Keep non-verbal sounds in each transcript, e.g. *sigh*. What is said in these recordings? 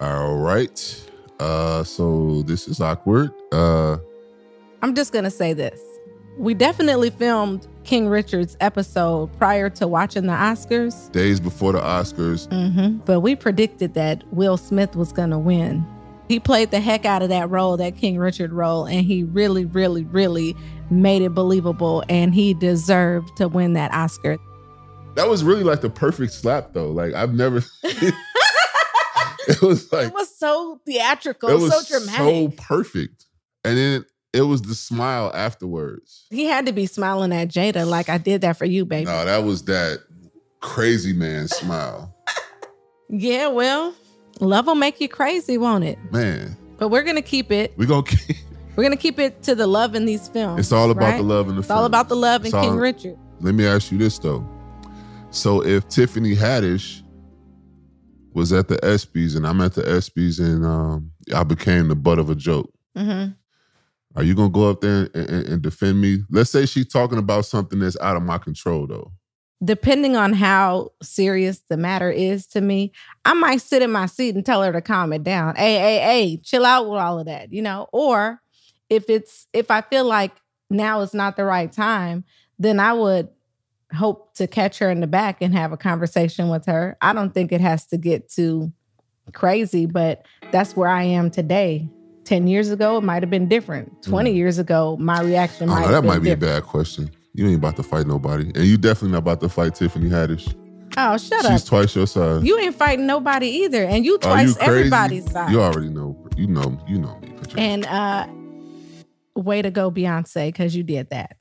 All right. Uh so this is awkward. Uh I'm just going to say this. We definitely filmed King Richard's episode prior to watching the Oscars. days before the Oscars. hmm But we predicted that Will Smith was going to win. He played the heck out of that role, that King Richard role, and he really, really, really made it believable. And he deserved to win that Oscar. That was really like the perfect slap though. Like I've never *laughs* *laughs* It was like it was so theatrical, it was so dramatic. so perfect. And then it was the smile afterwards. he had to be smiling at Jada like I did that for you, baby. No, that was that crazy man smile. *laughs* Yeah, well, love will make you crazy, won't it? Man, But we're gonna keep it. we gonna keep *laughs* We're gonna keep it to the love in these films. it's all about right? the love in the films. It's all about the love in King Richard. Let me ask you this though. So if Tiffany Haddish was at the ESPYS and I'm at the ESPYS and um, I became the butt of a joke, hmm are you gonna go up there and, and, and defend me? Let's say she's talking about something that's out of my control though. Depending on how serious the matter is to me, I might sit in my seat and tell her to calm it down. Hey, hey, hey, chill out with all of that, you know. Or if it's if I feel like now is not the right time, then I would hope to catch her in the back and have a conversation with her. I don't think it has to get too crazy, but that's where I am today. 10 years ago, it might have been different. 20 years ago, my reaction might know, That might be a bad question. You ain't about to fight nobody, and you definitely not about to fight Tiffany Haddish. Oh, shut She's up. She's twice your size. You ain't fighting nobody either. And you Are you twice everybody's side. You already know. You know. You know me. And uh way to go, Beyonce, because you did that.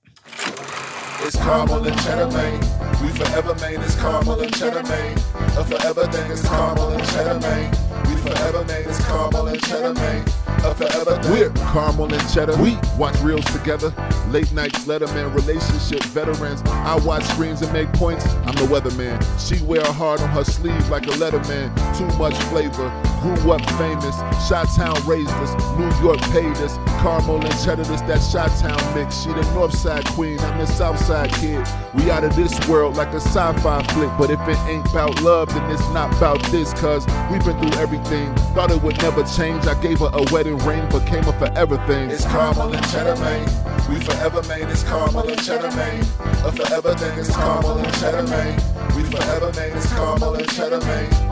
It's caramel and cheddar, man. We forever made it's caramel and cheddar, man. A forever thing is caramel and cheddar, man. We forever made it's caramel and cheddar, man. Forever. We're caramel and cheddar. We watch reels together. Late nights, Letterman, relationship veterans. I watch screens and make points. I'm the weatherman. She wear a heart on her sleeve like a letterman. Too much flavor. Grew up famous. Chi-Town raised us. New York paid us. Caramel and cheddar, this that Shot Town mix. She the North Side queen. I'm the South Side kid. We out of this world like a sci-fi flick. But if it ain't about love, then it's not about this. Cause we've been through everything. Thought it would never change. I gave her a wedding ring, became a forever thing. It's caramel and cheddar, man. We forever made it's caramel and cheddar, man. A forever thing is caramel and cheddar, man. We forever made it's caramel and cheddar, man.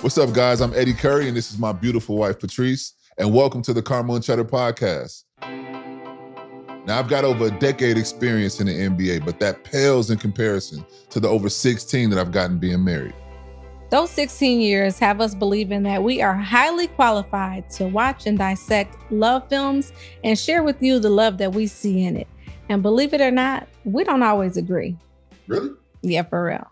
What's up, guys? I'm Eddy Curry, and this is my beautiful wife, Patrice, and welcome to the Caramel and Cheddar Podcast. Now, I've got over a decade experience in the NBA, but that pales in comparison to the over 16 that I've gotten being married. Those 16 years have us believing that we are highly qualified to watch and dissect love films and share with you the love that we see in it. And believe it or not, we don't always agree. Really? Yeah, for real.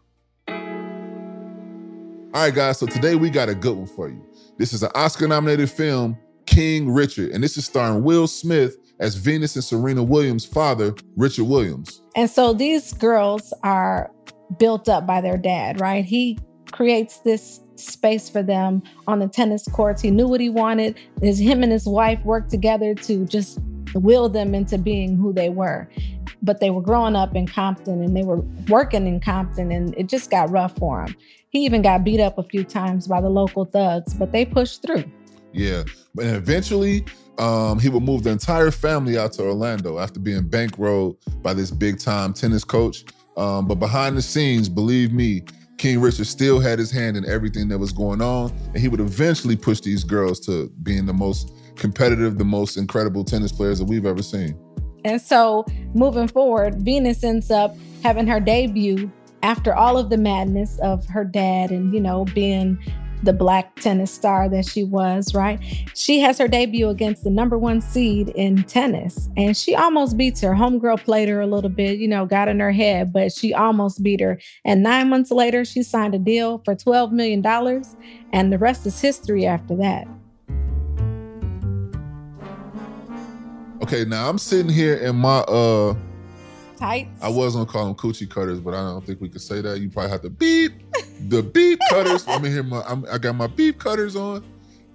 All right, guys, so today we got a good one for you. This is an Oscar nominated film, King Richard, and this is starring Will Smith as Venus and Serena Williams' father, Richard Williams. And so these girls are built up by their dad, right? He creates this space for them on the tennis courts. He knew what he wanted. His him and his wife worked together to just will them into being who they were. But they were growing up in Compton and they were working in Compton and it just got rough for him. He even got beat up a few times by the local thugs, but they pushed through. Yeah, but eventually, um, he would move the entire family out to Orlando after being bankrolled by this big time tennis coach. Um, but behind the scenes, believe me, King Richard still had his hand in everything that was going on, and he would eventually push these girls to being the most competitive, the most incredible tennis players that we've ever seen. And so moving forward, Venus ends up having her debut after all of the madness of her dad and, you know, being the black tennis star that she was, right? She has her debut against the number one seed in tennis, and she almost beats her. Homegirl played her a little bit, you know, got in her head, but she almost beat her. And nine months later, she signed a deal for $12 million, and the rest is history after that. Okay, now I'm sitting here in my uh Tights. I was gonna call them coochie cutters, but I don't think we could say that. You probably have to beep the beep cutters. I'm in here. My, I'm, I got my beep cutters on.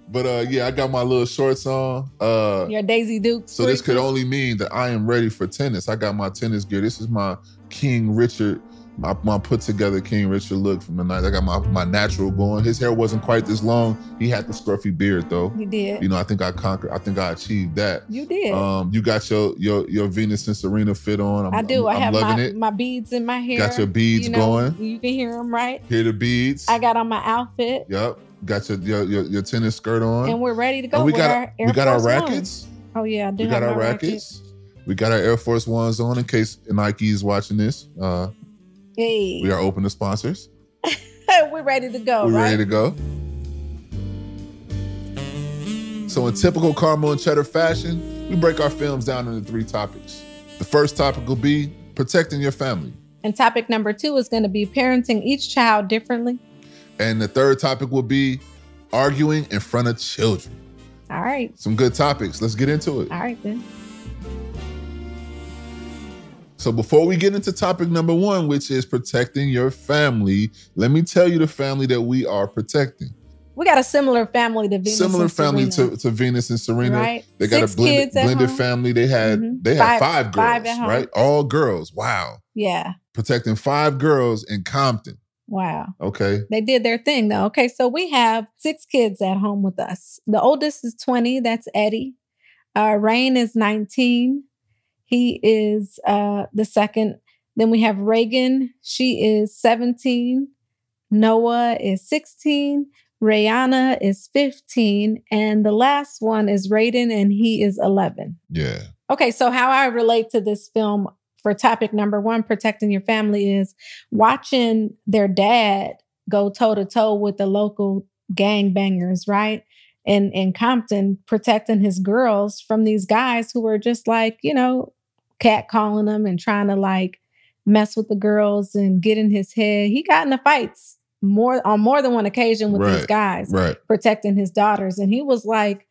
But uh, yeah, I got my little shorts on. Uh, Your Daisy Duke. so this could only mean that I am ready for tennis. I got my tennis gear. This is my King Richard, my, my put together King Richard look from the night. I got my my natural going. His hair wasn't quite this long. He had the scruffy beard though. You did. You know, I think I conquered. I think I achieved that. You did. Um, you got your your your Venus and Serena fit on. I'm, I do. I'm, I have my, it. my beads in my hair. Got your beads you know, going. You can hear them, right? Hear the beads. I got on my outfit, Yep. Got your your, your, your tennis skirt on. and we're ready to go. And we got our Air we got our rackets. Oh yeah, I do We got our my rackets. We got our Air Force Ones on in case Nike is watching this. Uh, Hey, we are open to sponsors. *laughs* we're ready to go, We're right? ready to go. So, in typical caramel and cheddar fashion, we break our films down into three topics. The first topic will be protecting your family. and topic number two is going to be parenting each child differently. And the third topic will be arguing in front of children. All right, Some good topics. Let's get into it. all right then. So before we get into topic number one, which is protecting your family, let me tell you the family that we are protecting. We got a similar family to Venus. Similar and family to, to Venus and Serena. right? They got Six a blended, blended family. They had Mhm. they had Five- five, girls, five right? All girls. Wow. Yeah, Protecting five girls in Compton. wow. Okay. They did their thing though. Okay, so we have six kids at home with us. The oldest is 20, that's Eddy. Uh Rain is 19. He is uh the second. Then we have Reagan, she is 17. Noah is 16. Rayana is 15. And the last one is Raiden, and he is 11. Yeah. Okay, so how I relate to this film for topic number one, protecting your family, is watching their dad go toe to toe with the local gang bangers, right? In in Compton, protecting his girls from these guys who were just like, you know, catcalling them and trying to like mess with the girls and get in his head. He got into fights more on more than one occasion with these guys Right. protecting his daughters. And he was like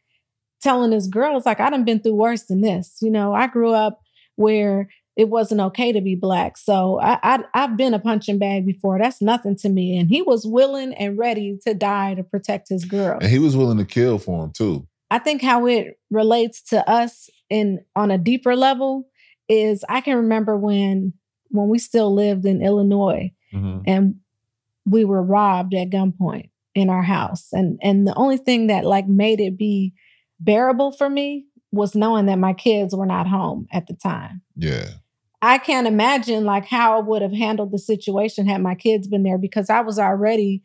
telling his girls, like, I done been through worse than this. You know, I grew up where it wasn't okay to be black. So I, I I've been a punching bag before. That's nothing to me. And he was willing and ready to die to protect his girl. And he was willing to kill for him too. I think how it relates to us in on a deeper level is I can remember when when we still lived in Illinois mm-hmm. and we were robbed at gunpoint in our house. And and the only thing that like made it be bearable for me was knowing that my kids were not home at the time. Yeah. i can't imagine like how i would have handled the situation had my kids been there because i was already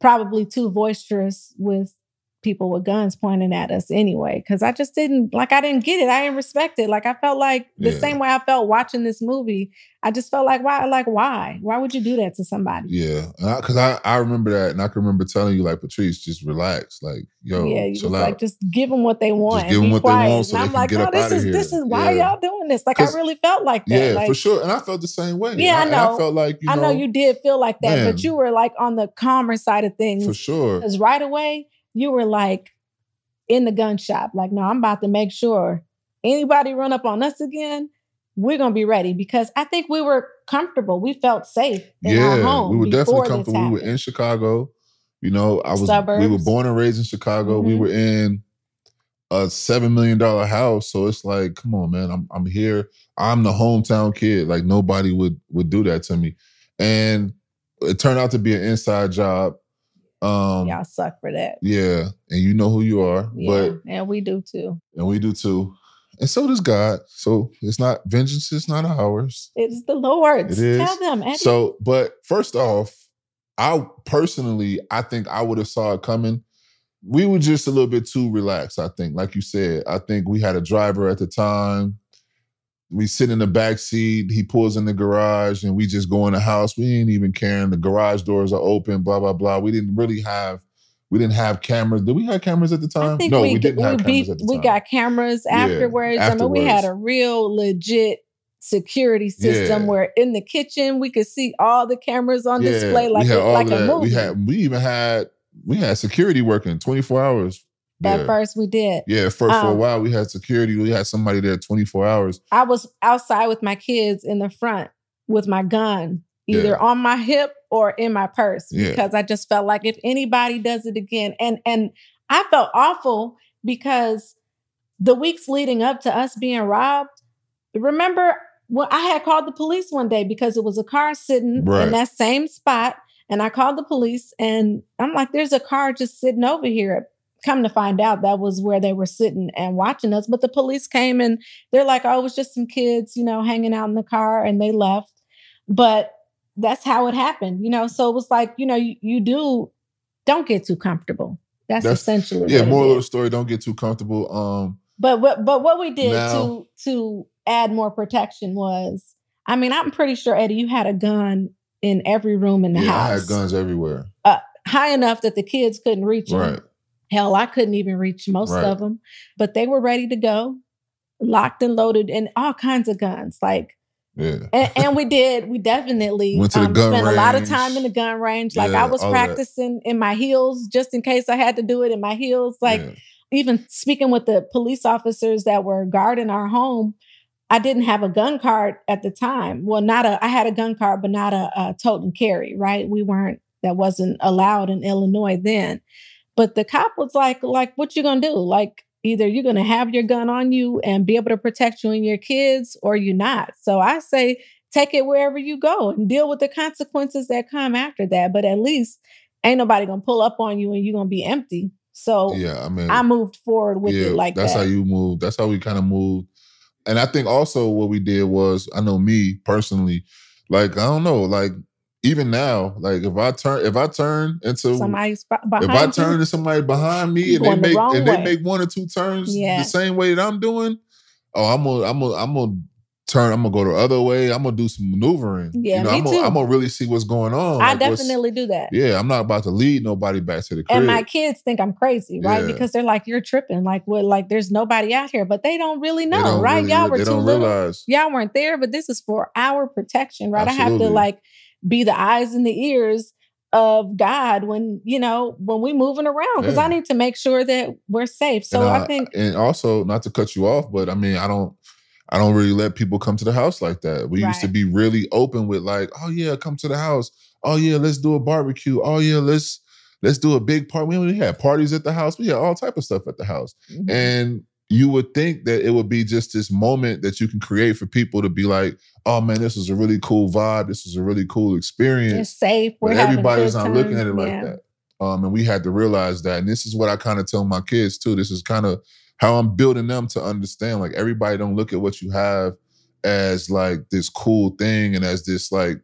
probably too boisterous with people with guns pointing at us anyway because i just didn't like i didn't get it i didn't respect it like i felt like the Yeah. same way i felt watching this movie i just felt like why like why why would you do that to somebody Yeah. Because I, I, remember that. And I can remember telling you, like, Patrice, just relax. Like, yo, yeah, you was out. like just give them what they want. give and 'em be what they want so and I'm like, no, this is here." this is why Yeah. y'all doing this. Like i really felt like that. yeah, like, for sure. And I felt the same way. Yeah, I I, know. felt like, you I know, know you did feel like that, Man. but you were like on the calmer side of things. for sure. Because right away you were like in the gun shop, like, no, I'm about to make sure anybody run up on us again, we're gonna be ready because I think we were comfortable. We felt safe in our Yeah, home. we were definitely comfortable. We were in Chicago. You know, I was we were born and raised in Chicago. We Mhm. were in a seven million dollar house. So it's like, come on, man. I'm I'm here. I'm the hometown kid. Like nobody would would do that to me. And it turned out to be an inside job. Um Y'all suck for that. yeah, and you know who you are, Yeah, but and we do too. and we do too. And so does God. So it's not vengeance is not ours. It's the Lord's. It is. Tell them, Eddy. So, but first off, I personally, I think I would have saw it coming. We were just a little bit too relaxed. I think, like you said, I think we had a driver at the time. We sit in the back seat. He pulls in the garage, and we just go in the house. We ain't even caring. The garage doors are open. Blah blah blah. We didn't really have. We didn't have cameras. Did we have cameras at the time? No, we, we, didn't we have cameras beef- at the we got cameras Yeah, afterwards. I mean, we had a real legit security system Yeah. where in the kitchen we could see all the cameras on display like we had it, all like a movie. We had. We even had. We had security working twenty four hours. At there. first, we did. Yeah, for, for a Um, while we had security. We had somebody there 24 hours. I was outside with my kids in the front with my gun, either Yeah. on my hip or in my purse, Yeah. because I just felt like if anybody does it again, and and I felt awful because the weeks leading up to us being robbed, remember well, I had called the police one day because it was a car sitting Right. in that same spot. And I called the police and I'm like, there's a car just sitting over here. Come to find out that was where they were sitting and watching us. But the police came and they're like, oh, it was just some kids, you know, hanging out in the car and they left. But that's how it happened, you know. So it was like, you know, you, you do don't get too comfortable. That's, That's- essentially Yeah, moral of the story: don't get too comfortable. Um, But what but what we did Now- to to add more protection was, I mean, I'm pretty sure Eddy, you had a gun in every room in the yeah, I had guns everywhere. uh, high enough that the kids couldn't reach them. Hell, I couldn't even reach most Right. of them, but they were ready to go, locked and loaded, and all kinds of guns. Like, Yeah. and, and we did, we definitely Went to the um, spent a lot of time in the gun range. Like, Yeah, I was all that. practicing in my heels just in case I had to do it in my heels. Like, yeah. even speaking with the police officers that were guarding our home, I didn't have a gun card at the time. Well, not a, I had a gun card, but not a, a tote and carry, right? We weren't, that wasn't allowed in Illinois then. But the cop was like, like, what you gonna do? Like, either you're gonna have your gun on you and be able to protect you and your kids, or you're not. So I say, take it wherever you go and deal with the consequences that come after that. But at least ain't nobody gonna pull up on you and you're gonna be empty. So yeah, I mean, I moved forward with yeah, it like that's that. how you move. That's how we kind of moved. And I think also what we did was, I know me personally, like I don't know, like even now, like if I turn, if I turn into, Somebody's b- if behind I you. turn to somebody behind me You and they going the make and way. they make one or two turns Yeah. the same way that I'm doing, oh, I'm gonna, I'm gonna, I'm gonna turn. I'm gonna go the other way. I'm gonna do some maneuvering. Yeah, you know, me I'm, gonna, too. I'm gonna really see what's going on. I like, definitely do that. Yeah, I'm not about to lead nobody back to the crib. And my kids think I'm crazy, right? Yeah. Because they're like, "You're tripping." Like, what? Like, there's nobody out here, but they don't really know, don't right? really- Y'all were too little. realize. Y'all weren't there, but this is for our protection, right? I have to like be the eyes and the ears of God when you know when we moving around because Yeah. I need to make sure that we're safe. So I uh, think and also not to cut you off, but I mean, I don't, I don't really let people come to the house like that. We used to be really open with like, oh yeah, come to the house. Oh yeah, let's do a barbecue. Oh yeah, let's let's do a big party. We had parties at the house. We had all type of stuff at the house, Mhm. and you would think that it would be just this moment that you can create for people to be like, oh man, this was a really cool vibe. This was a really cool experience it's safe. We're but everybody's not looking at it like Yeah. that. Um, and we had to realize that. And this is what I kind of tell my kids too. This is kind of how I'm building them to understand. Like everybody don't look at what you have as like this cool thing and as this like,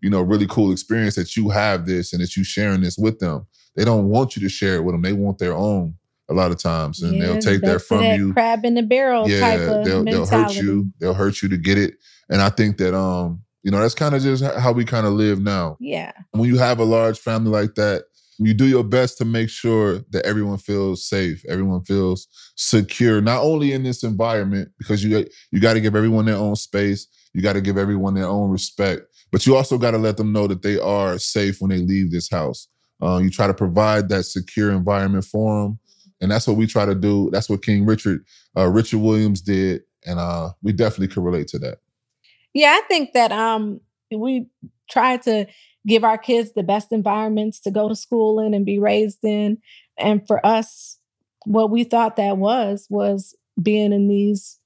you know, really cool experience that you have this and that you sharing this with them. They don't want you to share it with them. They want their own a lot of times. And Yeah, they'll take that from that you crab in the barrel yeah, type of they'll, they'll hurt you. They'll hurt you to get it. And I think that um, you know, that's kind of just how we kind of live now Yeah, when you have a large family like that, you do your best to make sure that everyone feels safe, everyone feels secure, not only in this environment, because you you got to give everyone their own space, you got to give everyone their own respect, but you also got to let them know that they are safe when they leave this house. Uh, you try to provide that secure environment for them, and that's what we try to do. That's what King Richard, uh, Richard Williams did, and uh, we definitely could relate to that. yeah. I think that um we try to give our kids the best environments to go to school in and be raised in, and for us, what we thought that was was being in these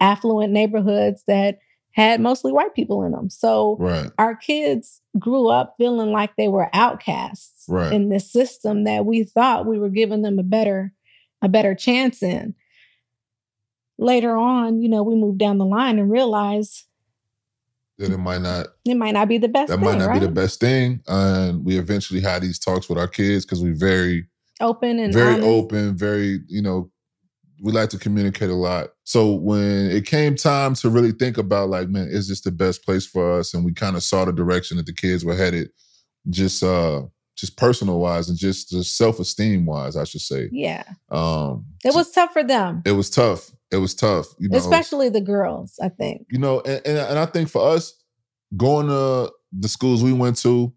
affluent neighborhoods that had mostly white people in them. So Right. our kids grew up feeling like they were outcasts Right. in this system that we thought we were giving them a better a better chance in later on you know we moved down the line and realized That it might not it might not be the best that thing might not right be the best thing. And we eventually had these talks with our kids because we very, open and very honest. open, very, you know, we like to communicate a lot. So when it came time to really think about like, man, is this the best place for us? And we kind of saw the direction that the kids were headed, just uh just personal wise and just, just self-esteem wise, I should say. yeah Um it was tough for them it was tough. It was tough. You know, especially the girls i think you know, and, and and I think for us, going to the schools we went to,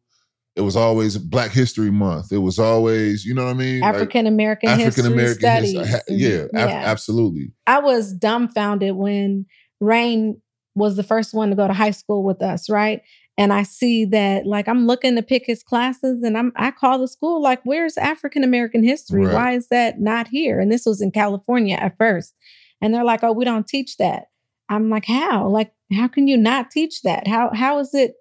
it was always Black History Month. It was always, you know what I mean, african american history African-American studies history. Yeah, ab- yeah absolutely. I was dumbfounded when Rain was the first one to go to high school with us, right? And I see that like I'm looking to pick his classes and I'm I call the school like where's African American history? Right. Why is that not here? And this was in California at first. And they're like, "Oh, we don't teach that." I'm like, "How? Like how can you not teach that? How how is it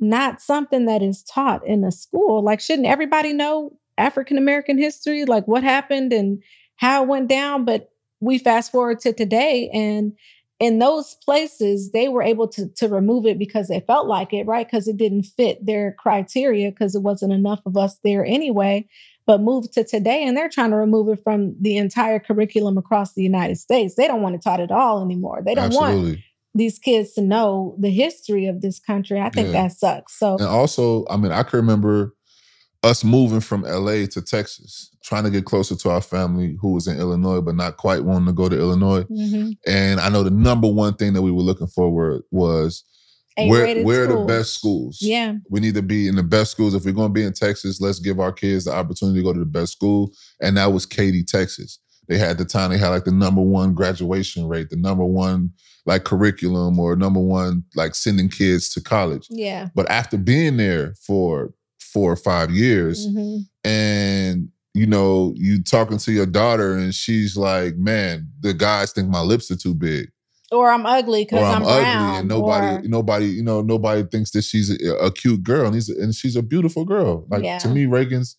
not something that is taught in a school? Like shouldn't everybody know African American history, like what happened and how it went down, but we fast forward to today and in those places they were able to to remove it because they felt like it right? Because it didn't fit their criteria because it wasn't enough of us there anyway but moved to today and they're trying to remove it from the entire curriculum across the united states. They don't want it taught at all anymore. They don't want these kids to know the history of this country. I think Yeah. that sucks. So And also, I mean, I can remember us moving from LA to Texas, trying to get closer to our family who was in Illinois, but not quite wanting to go to Illinois. mhm. And I know the number one thing that we were looking for were, was where where are the best schools? yeah We need to be in the best schools. If we're going to be in Texas, let's give our kids the opportunity to go to the best school. And that was Katy, Texas. They had the time they had like the number one graduation rate, the number one like curriculum, or number one like sending kids to college. yeah But after being there for four or five years, Mhm. and you know, you talking to your daughter, and she's like, "Man, the guys think my lips are too big." or i'm ugly because i'm, I'm, ugly and nobody or- nobody you know nobody thinks that she's a, a cute girl and and she's a beautiful girl like Yeah. to me Reagan's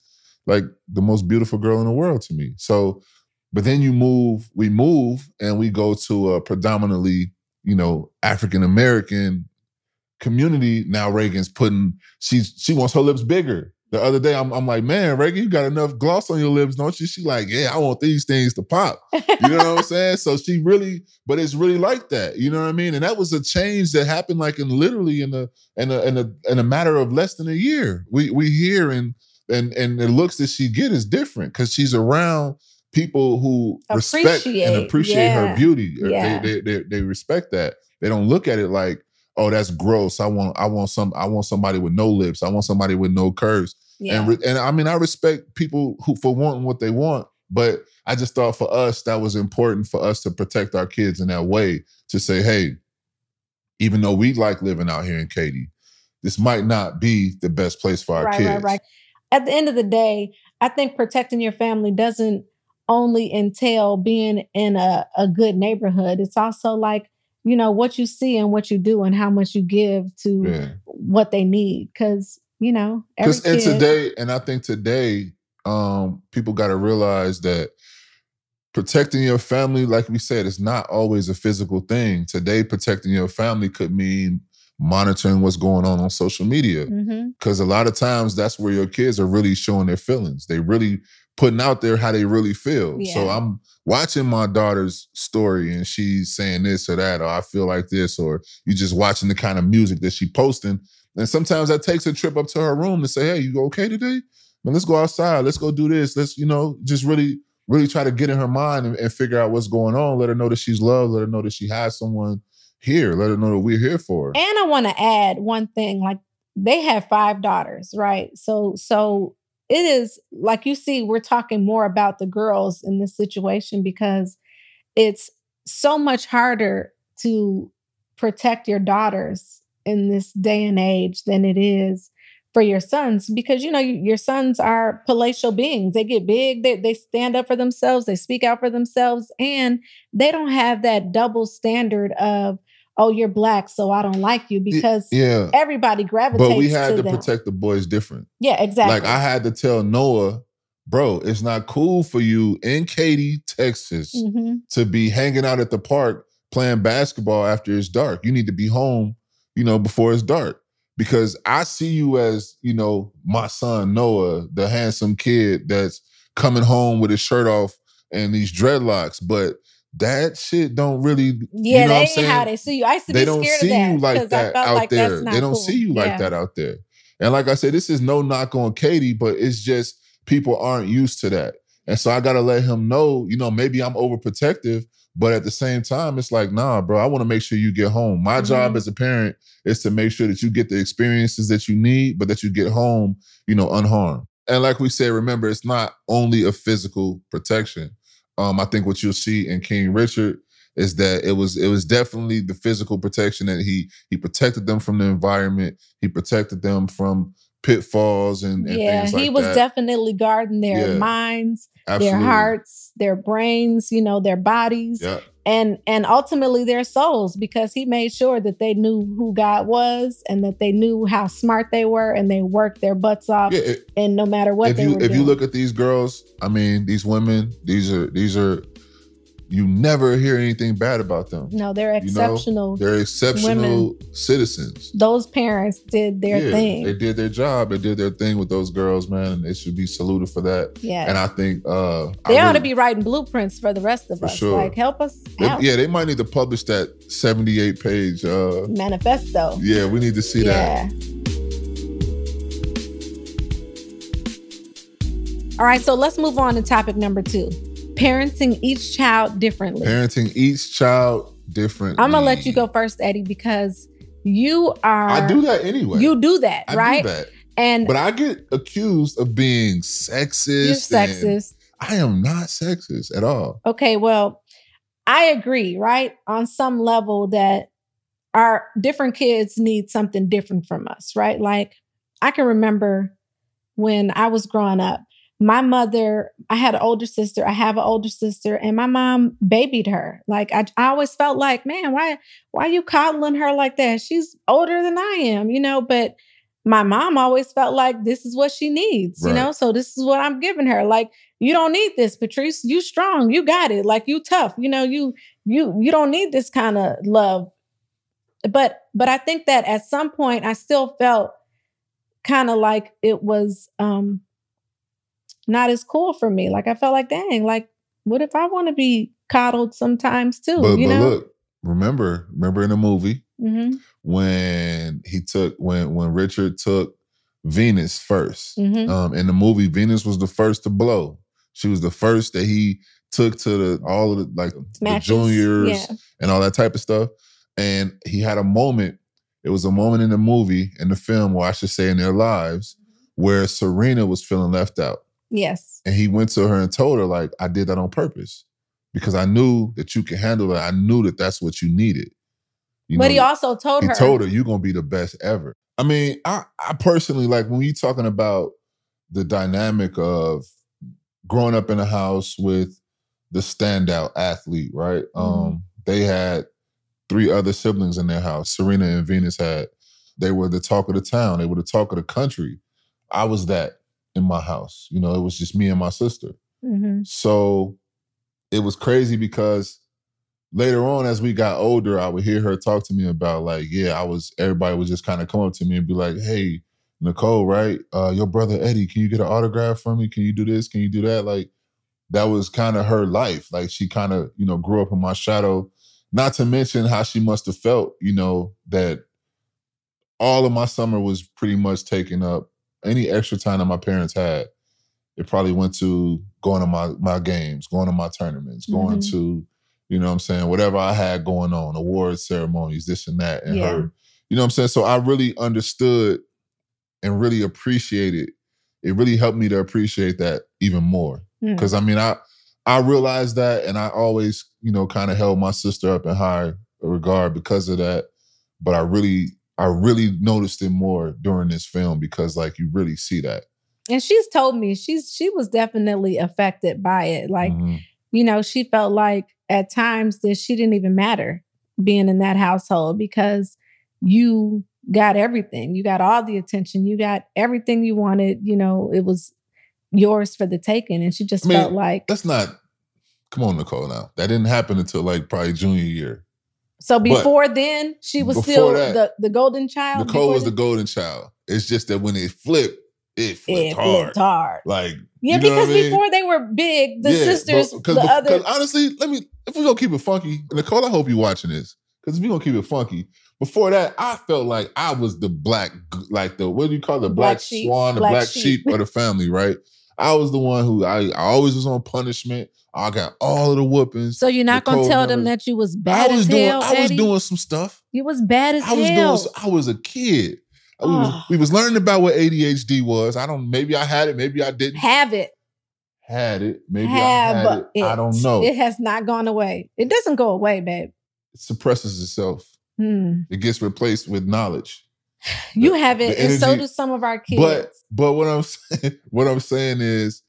like the most beautiful girl in the world to me so but then you move we move and we go to a predominantly you know African American community now Reagan's putting she's she wants her lips bigger the other day I'm, I'm like man Reggie, you got enough gloss on your lips don't you she like yeah I want these things to pop you know what I'm *laughs* saying? So she really, but it's really like that. You know what I mean? And that was a change that happened like in literally in a in a in a in a matter of less than a year. We we hear and and and the looks that she get is different because she's around people who respect and appreciate her beauty. Yeah. They, they they they respect that. They don't look at it like, oh, that's gross. I want I want some I want somebody with no lips. I want somebody with no curves. yeah And re- and I mean, I respect people who for wanting what they want, but I just thought for us that was important for us to protect our kids in that way to say, hey, even though we like living out here in Katy, this might not be the best place for our right, kids. right, right. At the end of the day, I think protecting your family doesn't only entail being in a, a good neighborhood. It's also like, you know, what you see and what you do and how much you give to Yeah. what they need. Cause, you know, Because and today, and I think today, um, people got to realize that protecting your family, like we said, is not always a physical thing. Today, protecting your family could mean monitoring what's going on on social media. Because a lot of times that's where your kids are really showing their feelings. They really putting out there how they really feel. So I'm watching my daughter's story and she's saying this or that, or I feel like this, or you just watching the kind of music that she posting. And sometimes that takes a trip up to her room to say, Hey, you okay today? Man, let's go outside. Let's go do this. Let's, you know, just really, really try to get in her mind and, and figure out what's going on. Let her know that she's loved. Let her know that she has someone here. Let her know that we're here for her. And I want to add one thing like they have five daughters, right? So, so it is like you see, we're talking more about the girls in this situation because it's so much harder to protect your daughters in this day and age than it is for your sons because you know your sons are palatial beings. They get big they, they stand up for themselves they speak out for themselves and they don't have that double standard of oh you're black so i don't like you because Yeah. everybody gravitates But we had to, to protect the boys different. yeah exactly Like I had to tell Noah, bro, it's not cool for you in Katy, Texas, Mhm. to be hanging out at the park playing basketball after it's dark. You need to be home, you know, before it's dark. Because I see you as, you know, my son Noah, the handsome kid that's coming home with his shirt off and these dreadlocks, but that shit don't really yeah you know I'm ain't saying? how they see you i used to they be don't scared see of that you like that out like there. They don't cool. see you like Yeah. that out there. And like I said, this is no knock on Katy, but it's just people aren't used to that. And so I gotta let him know, you know, maybe I'm overprotective, but at the same time, it's like, nah, bro, I want to make sure you get home. My job Mhm. as a parent is to make sure that you get the experiences that you need, but that you get home, you know, unharmed. And like we said, remember, it's not only a physical protection. Um, I think what you'll see in King Richard is that it was it was definitely the physical protection that he he protected them from the environment. He protected them from pitfalls and, and yeah, things like he was that. definitely guarding their Yeah. minds, Absolutely. their hearts, their brains, you know, their bodies. Yeah. and and ultimately their souls because he made sure that they knew who God was and that they knew how smart they were and they worked their butts off Yeah, it- and no matter what if they you were if doing. you look at these girls, I mean, these women, these are these are you never hear anything bad about them. no, they're You know, exceptional. They're exceptional citizens. Those parents did their yeah, thing. They did their job. They did their thing with those girls, man, and they should be saluted for that. yeah. And I think uh they I ought to be writing blueprints for the rest of For us. sure. Like help us out. yeah, they might need to publish that 78 page uh Manifesto. yeah, we need to see that. yeah. All right, so let's move on to topic number two. Parenting each child differently. Parenting each child different. I'm gonna let you go first, Eddy, because you are I do that anyway. you do that, I right? do that. And But I get accused of being sexist. you're sexist. I am not sexist at all. Okay, well, I agree, right? On some level that our different kids need something different from us, right? Like I can remember when I was growing up, my mother, I had an older sister, I have an older sister, and my mom babied her. Like I, I always felt like, man, why why you coddling her like that? She's older than I am, you know, but my mom always felt like this is what she needs, you know, so this is what I'm giving her. Like you don't need this patrice you strong you got it like you tough you know you you you don't need this kind of love but but i think that at some point i still felt kind of like it was um not as cool for me like i felt like dang like what if i want to be coddled sometimes too But, you but know look, remember, remember in the movie hmm when he took when when Richard took Venus 1st hmm Um, in the movie, Venus was the first to blow. She was the first that he took to the all of the like Smashes. the juniors Yeah. and all that type of stuff. And he had a moment. It was a moment in the movie, in the film, or I should say, in their lives, where Serena was feeling left out. Yes And he went to her and told her, like, I did that on purpose because I knew that you could handle it. I knew that that's what you needed. You but know, he also told he her told her, you're going to be the best ever. I mean, I, I personally, like, when you're talking about the dynamic of growing up in a house with the standout athlete, right? Mhm. Um, they had three other siblings in their house. Serena and Venus had. They were the talk of the town. They were the talk of the country. I was that in my house. You know, it was just me and my sister. Mhm. So it was crazy because later on, as we got older, I would hear her talk to me about like, yeah, I was. Everybody would just kind of come up to me and be like, "Hey, Nicole, right? Uh, your brother Eddy, can you get an autograph from me? Can you do this? Can you do that?" Like that was kind of her life. Like she kind of you know grew up in my shadow. Not to mention how she must have felt, you know, that all of my summer was pretty much taken up. Any extra time that my parents had, it probably went to going to my my games, going to my tournaments, going Mhm. to, you know what I'm saying, whatever I had going on, awards ceremonies, this and that, and Yeah. her. You know what I'm saying? So I really understood and really appreciated. It really helped me to appreciate that even more. Mm. Cause I mean, I I realized that and I always, you know, kind of held my sister up in high regard because of that. But I really, I really noticed it more during this film because like you really see that. and she's told me she's she was definitely affected by it like Mhm. you know, she felt like at times that she didn't even matter being in that household because you got everything. You got all the attention. You got everything you wanted. You know, it was yours for the taking. And she just I mean, felt like That's not come on, Nicole now. That didn't happen until like probably junior year. So but before then, she was still that, the, the golden child. Nicole was the golden child. It's just that when it flipped, it flipped it hard. flipped hard. Like Yeah, you know because I mean? before they were big, the Yeah, sisters, but- the bef- other honestly, let me if we're gonna keep it funky, Nicole, I hope you're watching this. Because if we're gonna keep it funky, before that, I felt like I was the black, like the what do you call it? the black, Black swan, the black black, sheep. sheep. of the family, right? I was the one who I, I always was on punishment. I got all of the whoopings. So you're not gonna tell them that you was I bad was as doing hell, I was Eddy? doing some stuff. you was bad as I was hell. doing I was a kid. We was, Oh. we was learning about what ADHD was. I don't maybe I had it, maybe I didn't Have it. had it. Maybe I Have had it. I don't know. It has not gone away. It doesn't go away, babe. It suppresses itself. Hmm. It gets replaced with knowledge. You The- have it, the and so do some of our kids. But but what I'm *laughs* saying, what I'm saying is,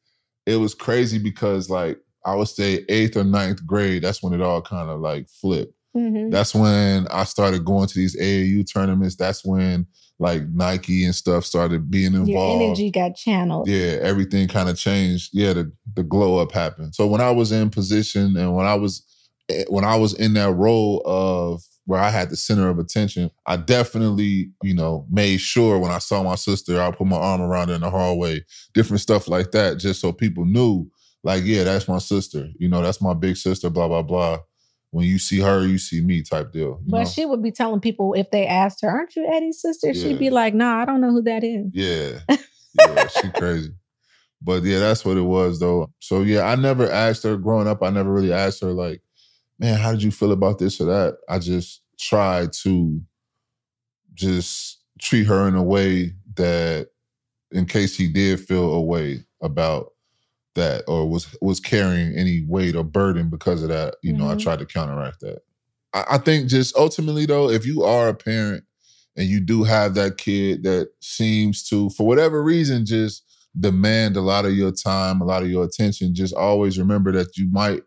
it was crazy because like I would say eighth or ninth grade. That's when it all kind of like flipped. Mhm. That's when I started going to these AAU tournaments. That's when like Nike and stuff started being involved. your energy got channeled. yeah, everything kind of changed. Yeah, the the glow up happened. So when I was in position and when I was eh, when I was in that role of where I had the center of attention, I definitely, you know, made sure when I saw my sister, I put my arm around her in the hallway, different stuff like that, just so people knew, like, yeah, that's my sister. You know, that's my big sister, blah, blah, blah. When you see her, you see me type deal. You But know? she would be telling people if they asked her, "Aren't you Eddy's sister?" Yeah. She'd be like, "No, I don't know who that is." Yeah. *laughs* Yeah, she crazy. But yeah, that's what it was though. So yeah, I never asked her growing up, I never really asked her like, man, how did you feel about this or that? I just tried to just treat her in a way that in case he did feel a way about that or was was carrying any weight or burden because of that, you know, I Mhm. tried to counteract that. I, I think just ultimately though, if you are a parent and you do have that kid that seems to, for whatever reason, just demand a lot of your time, a lot of your attention, just always remember that you might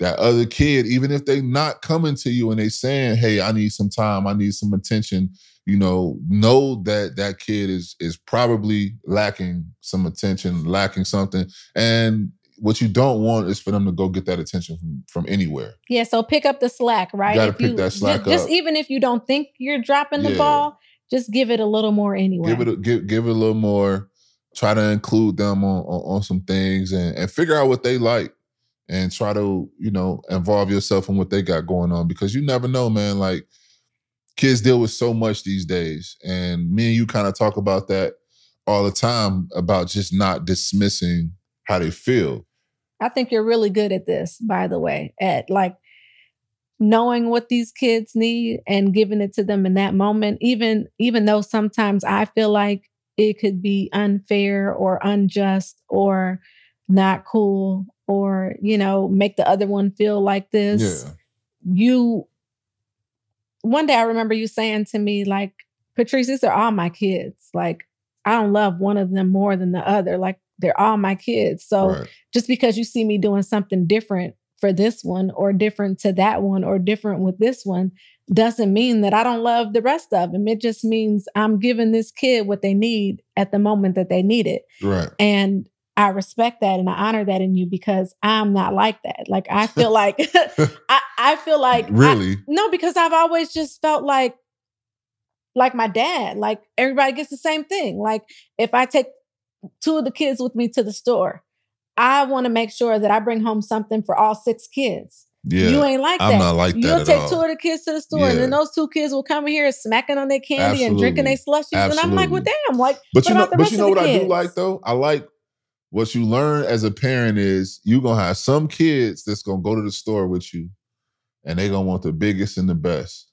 that other kid, even if they not coming to you and they saying, "Hey, I need some time, I need some attention," you know, know that that kid is is probably lacking some attention, lacking something, and what you don't want is for them to go get that attention from from anywhere. Yeah, so pick up the slack, right? gotta If pick you- that slack Just up. even if you don't think you're dropping the Yeah. ball, just give it a little more anyway. Give it a, give give it a little more. Try to include them on on, on some things and, and figure out what they like and try to you know involve yourself in what they got going on because you never know, man. Like kids deal with so much these days, and me and you kind of talk about that all the time about just not dismissing how they feel. I think you're really good at this, by the way, at like knowing what these kids need and giving it to them in that moment, even even though sometimes I feel like it could be unfair or unjust or not cool or you know make the other one feel like this Yeah, you one day I remember you saying to me, like, Patrice, these are all my kids. Like, I don't love one of them more than the other. Like, they're all my kids. So right. just because you see me doing something different for this one or different to that one or different with this one doesn't mean that I don't love the rest of them. It just means I'm giving this kid what they need at the moment that they need it. right. And I respect that and I honor that in you because I'm not like that. Like I feel *laughs* like *laughs* I, I feel like I- really? no, because I've always just felt like like my dad. Like everybody gets the same thing. Like if I take two of the kids with me to the store, I want to make sure that I bring home something for all six kids. yeah. You ain't like I'm that. not like that You'll take all. two of the kids to the store, and then those two kids will come here smacking on their candy and drinking their slushies. And I'm like, well, Absolutely. damn, like, But you know, but rest you know what I do like though? I like what you learn as a parent is you're gonna have some kids that's gonna go to the store with you, and they're gonna want the biggest and the best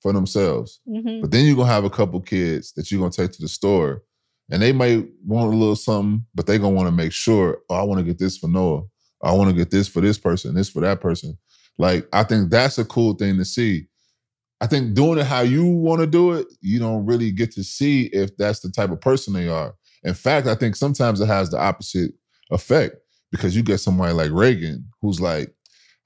for themselves. Mhm. But then you're gonna have a couple kids that you're gonna take to the store, and they might want a little something, but they're gonna want to make sure, oh, I want to get this for Noah. I want to get this for this person, this for that person. Like, I think that's a cool thing to see. I think doing it how you want to do it, you don't really get to see if that's the type of person they are. In fact, I think sometimes it has the opposite effect because you get somebody like Reagan who's like,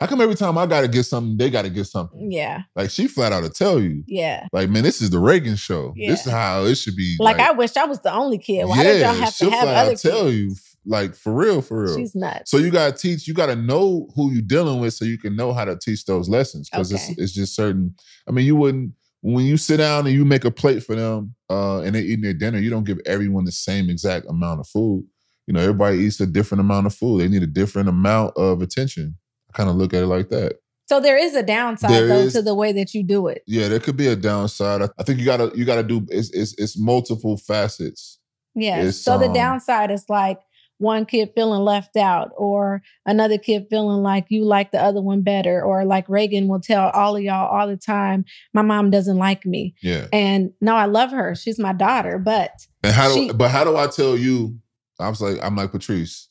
how come every time I got to get something, they got to get something? Yeah, Like she flat out to tell you, yeah. like, man, this is the Reagan show. This is how it should be. Like, I wish I was the only kid. Why did y'all have to have flat out other tell kids? you, like for real, for real. She's nuts. So you gotta teach, you gotta know who you're dealing with so you can know how to teach those lessons. Because Okay. it's it's just certain. I mean, you wouldn't when you sit down and you make a plate for them uh and they're eating their dinner, you don't give everyone the same exact amount of food. You know, everybody eats a different amount of food. They need a different amount of attention. I kind of look at it like that. So there is a downside There though is- to the way that you do it. Yeah, there could be a downside. I, I think you gotta you gotta do it's it's it's multiple facets. Yeah. It's, so the um, downside is like one kid feeling left out, or another kid feeling like you like the other one better, or like Reagan will tell all of y'all all the time, my mom doesn't like me. Yeah. And no, I love her. She's my daughter, but And how do She- but how do I tell you? I was like, I'm like Patrice.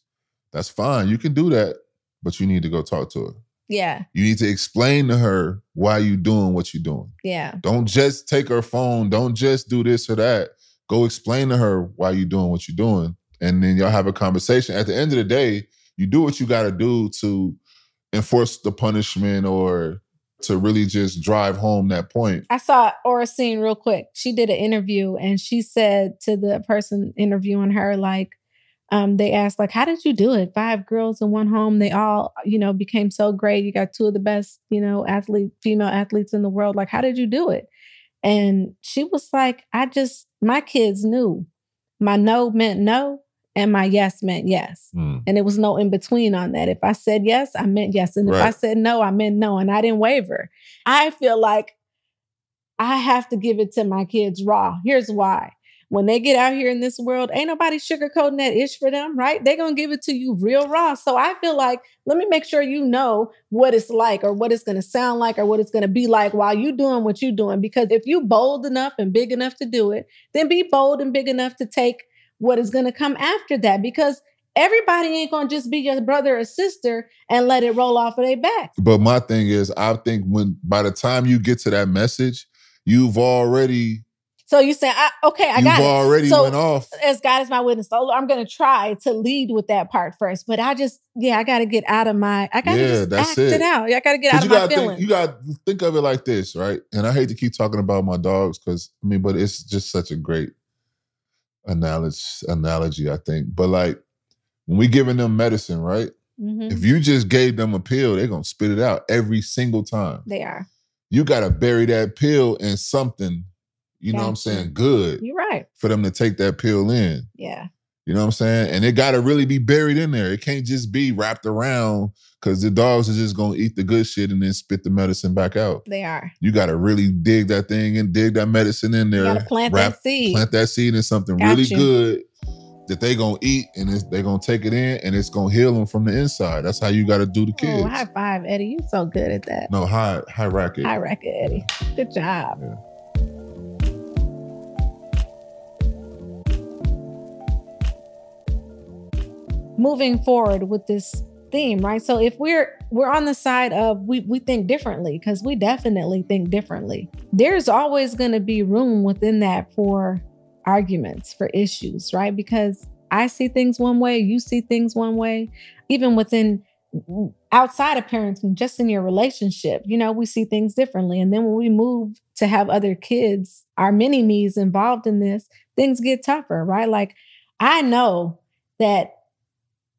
That's fine. You can do that, but you need to go talk to her. Yeah. You need to explain to her why you doing what you're doing. Yeah. Don't just take her phone. Don't just do this or that. Go explain to her why you're doing what you're doing. And then y'all have a conversation. At the end of the day, you do what you got to do to enforce the punishment or to really just drive home that point. I saw Oracene real quick. She did an interview and she said to the person interviewing her, like, um, they asked, like, how did you do it? Five girls in one home. They all, you know, became so great. You got two of the best, you know, athlete, female athletes in the world. Like, how did you do it? And she was like, I just, my kids knew my no meant no and my yes meant yes. Mm. And it was no in between on that. If I said yes, I meant yes. And if I said no, I meant no. And I didn't waver. I feel like I have to give it to my kids raw. Here's why. When they get out here in this world, ain't nobody sugarcoating that ish for them, right? They're going to give it to you real raw. So I feel like, let me make sure you know what it's like or what it's going to sound like or what it's going to be like while you doing what you're doing. Because if you bold enough and big enough to do it, then be bold and big enough to take what is going to come after that. Because everybody ain't going to just be your brother or sister and let it roll off of their back. But my thing is, I think when by the time you get to that message, you've already So you say, I, okay, I you've got it. already So, went off. as God is my witness. So I'm gonna try to lead with that part first. But I just, yeah, I gotta get out of my I gotta Yeah, just act it. it. out. I gotta get 'Cause out of my feelings. think, you got to think of it like this, right? And I hate to keep talking about my dogs because I mean, but it's just such a great analogy. Analogy, I think. But like when we giving them medicine, right? Mhm. If you just gave them a pill, they're gonna spit it out every single time. They are. You gotta bury that pill in something. You know what I'm saying? Good You're right. for them to take that pill in. Yeah. You know what I'm saying? And it got to really be buried in there. It can't just be wrapped around because the dogs are just going to eat the good shit and then spit the medicine back out. They are. You got to really dig that thing and dig that medicine in there. gotta plant wrap- that seed. Plant that seed in something Got really you. good that they going to eat and it's, they going to take it in and it's going to heal them from the inside. That's how you got to do the oh, kids. Oh, high five, Eddie. You're so good at that. no, high, high racket. High record, Eddie. Good job. Yeah. Moving forward with this theme, right? So if we're we're on the side of we we think differently because we definitely think differently. There's always going to be room within that for arguments, for issues, right? Because I see things one way, you see things one way, even within outside of parenting, just in your relationship, you know, we see things differently. And then when we move to have other kids, our mini me's involved in this, things get tougher, right? Like I know that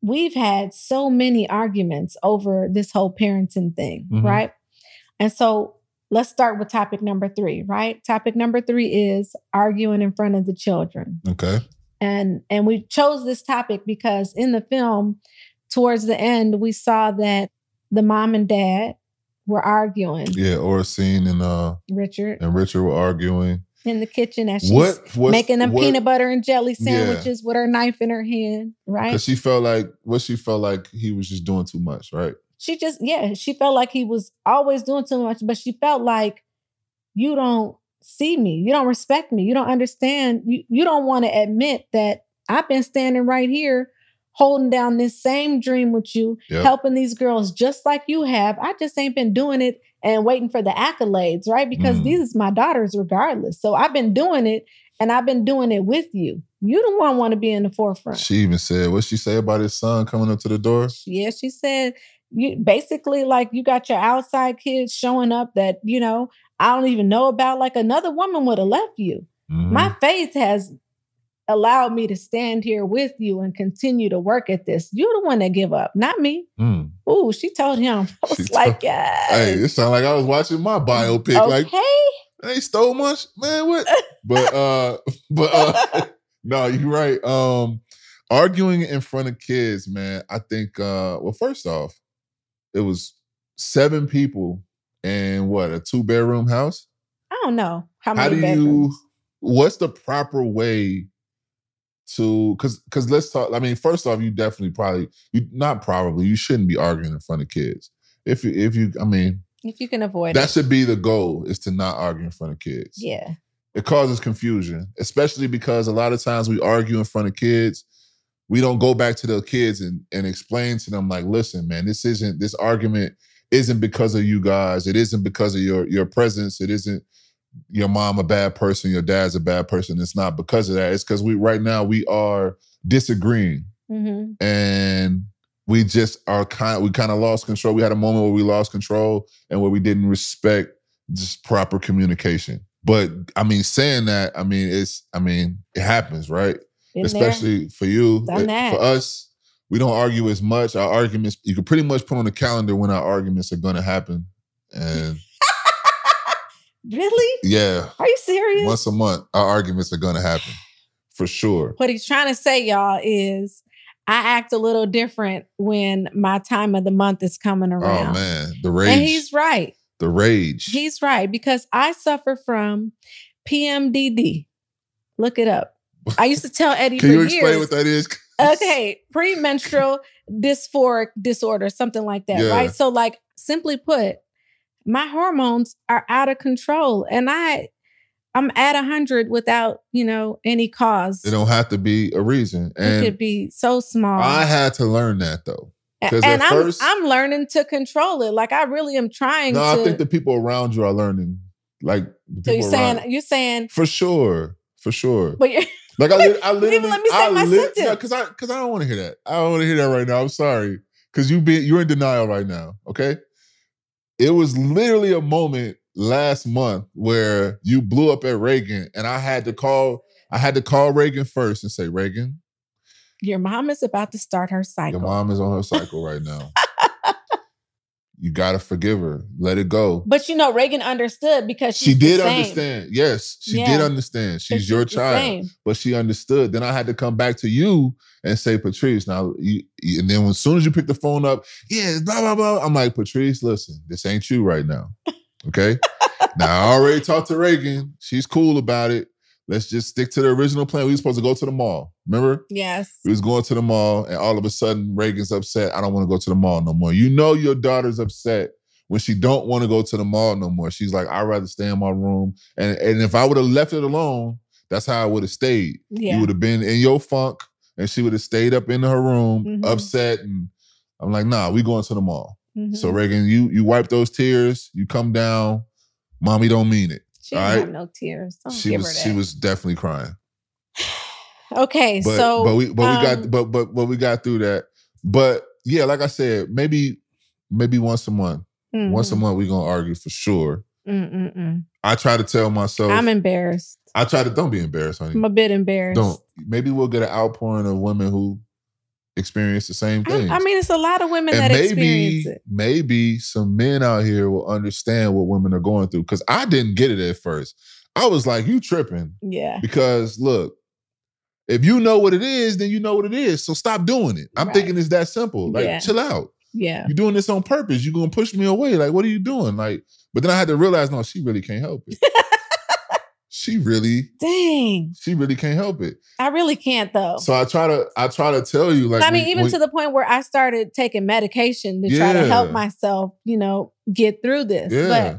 we've had so many arguments over this whole parenting thing, Mhm. right? And so let's start with topic number three, right? Topic number three is arguing in front of the children. Okay. And and we chose this topic because in the film, towards the end, we saw that the mom and dad were arguing. Yeah. Oracene and uh Richard and Richard were arguing. In the kitchen as she's What making them what- peanut butter and jelly Yeah. sandwiches with her knife in her hand, right? Because she felt like what she felt like he was just doing too much, right? she just yeah she felt like he was always doing too much but she felt like you don't see me you don't respect me you don't understand you, you don't want to admit that i've been standing right here holding down this same dream with you Yep. helping these girls just like you have i just ain't been doing it and waiting for the accolades right because Mm. these is my daughters regardless so i've been doing it and i've been doing it with you you the one want to be in the forefront She even said, what she say about his son coming up to the door? yeah, she said you basically like you got your outside kids showing up that, you know, I don't even know about. Like another woman would have left you. Mhm. My faith has allowed me to stand here with you and continue to work at this. You're the one that give up, not me. Mm. Ooh, she told him. *laughs* I was She like, told- *laughs* Hey, it sounded like I was watching my biopic. okay. Like they stole much, man. What? But *laughs* uh, but uh, no, you're right. Um, arguing in front of kids, man. I think. uh Well, first off, it was seven people in what a two bedroom house. I don't know how How many do bedrooms. you? What's the proper way to? Because because let's talk. I mean, first off, you definitely probably you not probably you shouldn't be arguing in front of kids. If you if you, I mean, If you can avoid that it. should be the goal is to not argue in front of kids. Yeah. It causes confusion, especially because a lot of times we argue in front of kids. we don't go back to the kids and, and explain to them like, listen, man, this isn't this argument isn't because of you guys. It isn't because of your your presence. It isn't your mom a bad person, your dad's a bad person. It's not because of that. It's because we right now we are disagreeing Mhm. and we just are kind we kind of lost control. We had a moment where we lost control and where we didn't respect just proper communication. But I mean, saying that, I mean, it's I mean, it happens, right? Been there. Especially for you. It- that. For us, we don't argue as much. Our arguments, you can pretty much put on the calendar when our arguments are gonna happen. And Really? yeah, Are you serious? once a month, our arguments are gonna happen. For sure. what he's trying to say, y'all, is I act a little different when my time of the month is coming oh, around. Oh man, the rage. And he's right. the rage. He's right because I suffer from PMDD. Look it up. I used to tell Eddie *laughs* Can you explain what that is? *laughs* okay, premenstrual dysphoric disorder, something like that, Yeah. right? So, like, simply put, my hormones are out of control, and I, I'm at a hundred without, you know, any cause. It don't have to be a reason. it could be so small. I had to learn that though. And at I'm first- I'm learning to control it. Like I really am trying No, to. I think the people around you are learning. Like so you're saying around- you're saying, for sure, for sure. but you're, *laughs* Like I, lit- I *laughs* you didn't literally, even let me say I my sentence. because I because I don't want to hear that. I don't want to hear that right now. I'm sorry, because you be you're in denial right now. Okay, it was literally a moment last month where you blew up at Reagan, and I had to call. I had to call Reagan first and say, Reagan, your mom is about to start her cycle. your mom is on her cycle right now. You gotta forgive her. Let it go. But you know, Reagan understood because She did understand. Yes, she Yeah. did understand. She's your the child. but she understood. Then I had to come back to you and say, Patrice, now, you, you- and then as soon as you pick the phone up, yeah, blah, blah, blah. I'm like, Patrice, listen, this ain't you right now. Okay. *laughs* now, I already talked to Reagan. She's cool about it. Let's just stick to the original plan. We were supposed to go to the mall. Remember? Yes. We was going to the mall, and all of a sudden, Reagan's upset. I don't want to go to the mall no more. You know your daughter's upset when she don't want to go to the mall no more. She's like, I'd rather stay in my room. And, and if I would have left it alone, that's how I would have stayed. Yeah. You would have been in your funk, and she would have stayed up in her room, Mhm. upset. And I'm like, nah, we going to the mall. So Mhm. Reagan, you you wipe those tears, you come down. Mommy don't mean it. She didn't alright. have no tears. Don't she was she was definitely crying. *sighs* okay. But so, but we but we um, got but but but we got through that. But yeah, like I said, maybe maybe once a month. Once a mhm, month we gonna argue for sure. mm, mm, mm. I try to tell myself. I'm embarrassed. I try to don't be embarrassed, honey. I'm a bit embarrassed. Don't. Maybe we'll get an outpouring of women who experience the same I, thing. I mean, it's a lot of women and that maybe experience it. maybe some men out here will understand what women are going through. Because I didn't get it at first. I was like, "You tripping?" Yeah. Because look, if you know what it is, then you know what it is. So stop doing it. I'm Right. thinking it's that simple. Like, Yeah. chill out. Yeah. You're doing this on purpose. You're gonna push me away. Like, what are you doing? Like, but then I had to realize, no, she really can't help it. *laughs* she really, Dang. she really can't help it. I really can't though. So I try to, I try to tell you, like, I mean, when- even when- to the point where I started taking medication to try to help myself, you know, get through this. yeah.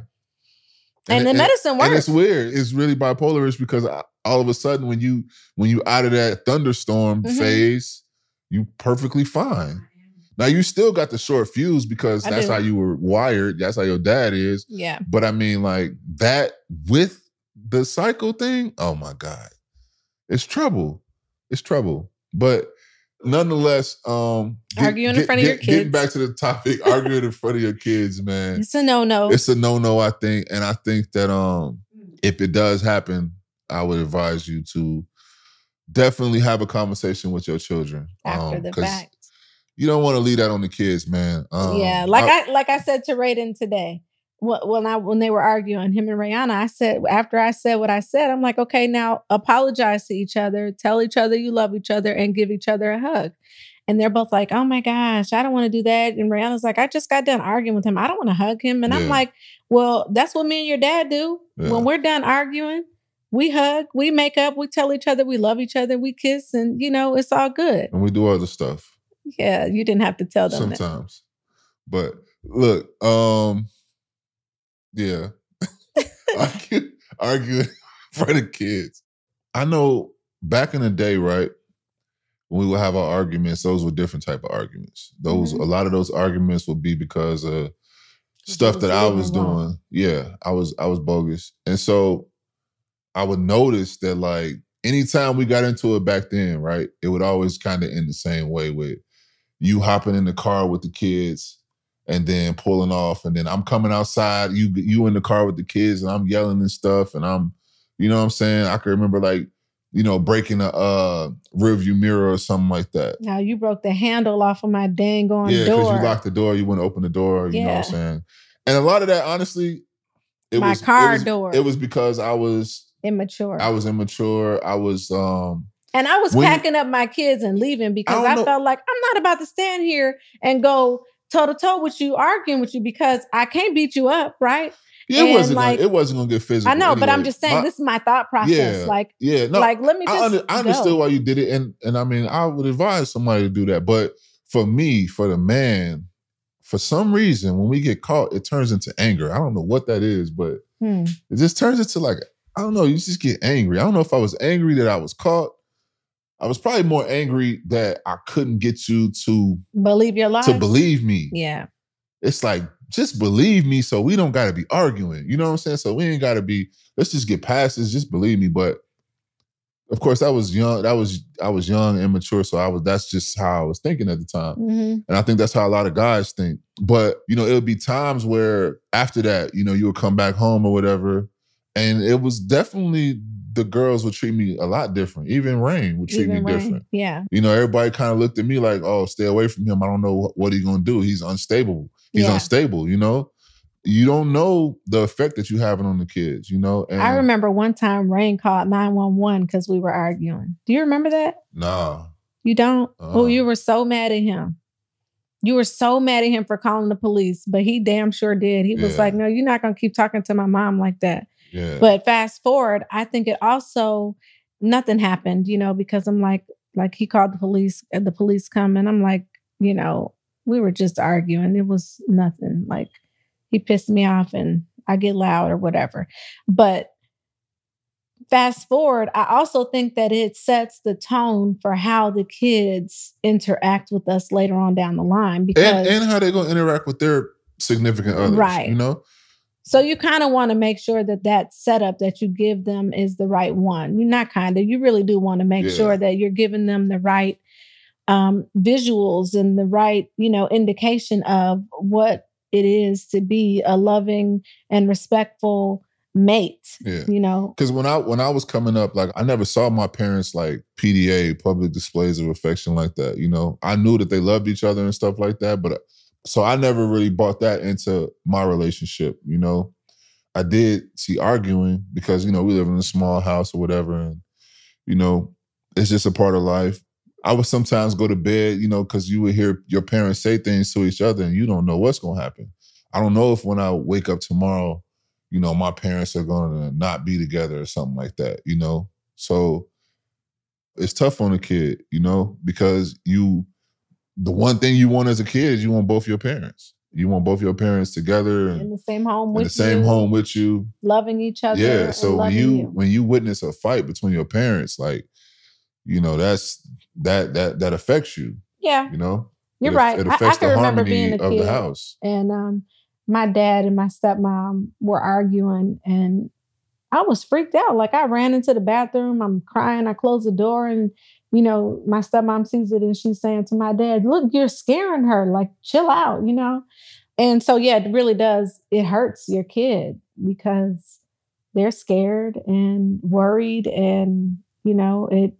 But and, the it- medicine and works. it's weird. It's really bipolarish because I- all of a sudden, when you when you out of that thunderstorm Mhm. phase, you perfectly fine. Now you still got the short fuse because I that's do. how you were wired. That's how your dad is. yeah. But I mean, like that with the cycle thing. Oh my god, it's trouble. It's trouble. But nonetheless, um, Arguing in front of your kids. Getting back to the topic, *laughs* arguing in front of your kids, man It's a no no. it's a no-no i think and i think that um if it does happen i would advise you to definitely have a conversation with your children After um, the fact. you don't want to leave that on the kids man um, yeah. Like I, like I said to Raiden today. Wh- When I when they were arguing, him and Rihanna, I said after I said what I said, I'm like, okay, now apologize to each other, tell each other you love each other, and give each other a hug. And they're both like, oh my gosh, I don't want to do that. And Rihanna's like, I just got done arguing with him. I don't want to hug him. And I'm like, well, that's what me and your dad do. Yeah. When we're done arguing, we hug, we make up, we tell each other we love each other, we kiss, and you know, it's all good. and we do other stuff Yeah, you didn't have to tell them that. sometimes but look um yeah *laughs* argue in front of kids i know back in the day right when we would have our arguments, those were different type of arguments. Those Mhm. a lot of those arguments would be because of stuff that I doing was wrong. doing. Yeah, I was I was bogus. And so I would notice that like anytime we got into it back then, right, it would always kind of end the same way with you hopping in the car with the kids and then pulling off and then I'm coming outside, you you in the car with the kids and I'm yelling and stuff and I'm you know what I'm saying? I can remember like you know breaking a uh rear view mirror or something like that. Now you broke the handle off of my dang on Yeah, because door. you locked the door, you wouldn't open the door. You know what I'm saying? And a lot of that, honestly, it My was car it was, door. It was because I was Immature. I was immature. I was um and I was when packing up my kids and leaving because don't I, felt like I'm not about to stand here and go toe to toe with you, arguing with you because I can't beat you up, right? yeah, it wasn't like, gonna, it wasn't gonna get physical. I know, but I'm just saying My- this is my thought process. Yeah, like, yeah, no, like let me just I, under, I understood why you did it, and and I mean, I would advise somebody to do that. But for me, for the man, for some reason, when we get caught, it turns into anger. I don't know what that is, but Hmm. it just turns into like I don't know. You just get angry. I don't know if I was angry that I was caught. I was probably more angry that I couldn't get you to Believe your lies. to believe me. Yeah. It's like just believe me, so we don't got to be arguing. You know what I'm saying? So we ain't got to be. Let's just get past this. Just believe me. But of course, I was young. That was I was young, immature. So I was. That's just how I was thinking at the time. hmm And I think that's how a lot of guys think. But, you know, it would be times where after that, you know, you would come back home or whatever. And it was definitely the girls would treat me a lot different. Even Rain would treat Even me when- different. Yeah. You know, everybody kind of looked at me like, oh, stay away from him. I don't know what, he's going to do. He's unstable. He's Yeah. unstable, you know? You don't know the effect that you're having on the kids, you know? And I remember one time Rain called 911 because we were arguing. Do you remember that? Nah. You don't? Oh, Uh-uh. you were so mad at him. You were so mad at him for calling the police, but he damn sure did. He was Yeah. like, No, you're not going to keep talking to my mom like that. Yeah. But fast forward, I think it also, nothing happened, you know, because I'm like, like he called the police and the police come and I'm like, you know, we were just arguing. It was nothing. Like he pissed me off and I get loud or whatever. But fast forward, I also think that it sets the tone for how the kids interact with us later on down the line because and, and how they're going to interact with their significant others, Right. you know? So you kind of want to make sure that that setup that you give them is the right one. You're not kind of, you really do want to make Yeah. sure that you're giving them the right um, visuals and the right, you know, indication of what it is to be a loving and respectful mate. Yeah. You know, Because when I when I was coming up, like I never saw my parents like PDA, public displays of affection like that. You know, I knew that they loved each other and stuff like that, but so I never really bought that into my relationship. You know, I did see arguing because you know we live in a small house or whatever, and you know it's just a part of life. I would sometimes go to bed, you know, because you would hear your parents say things to each other, and you don't know what's gonna happen. I don't know if when I wake up tomorrow you know, my parents are going to not be together or something like that, you know? So it's tough on a kid, you know, because you, the one thing you want as a kid is you want both your parents. You want both your parents together in the same home in with the same you, home with you. loving each other. Yeah. So when loving you, when you witness a fight between your parents, like, you know, that's that that that affects you. yeah, You know, you're It right. It I, I affects can the remember being a of kid. the house. and um my dad and my stepmom were arguing and I was freaked out. Like I ran into the bathroom, I'm crying, I closed the door and you know, my stepmom sees it and she's saying to my dad, "Look, you're scaring her. Like chill out, you know?" And so yeah, it really does. It hurts your kid because they're scared and worried and you know, it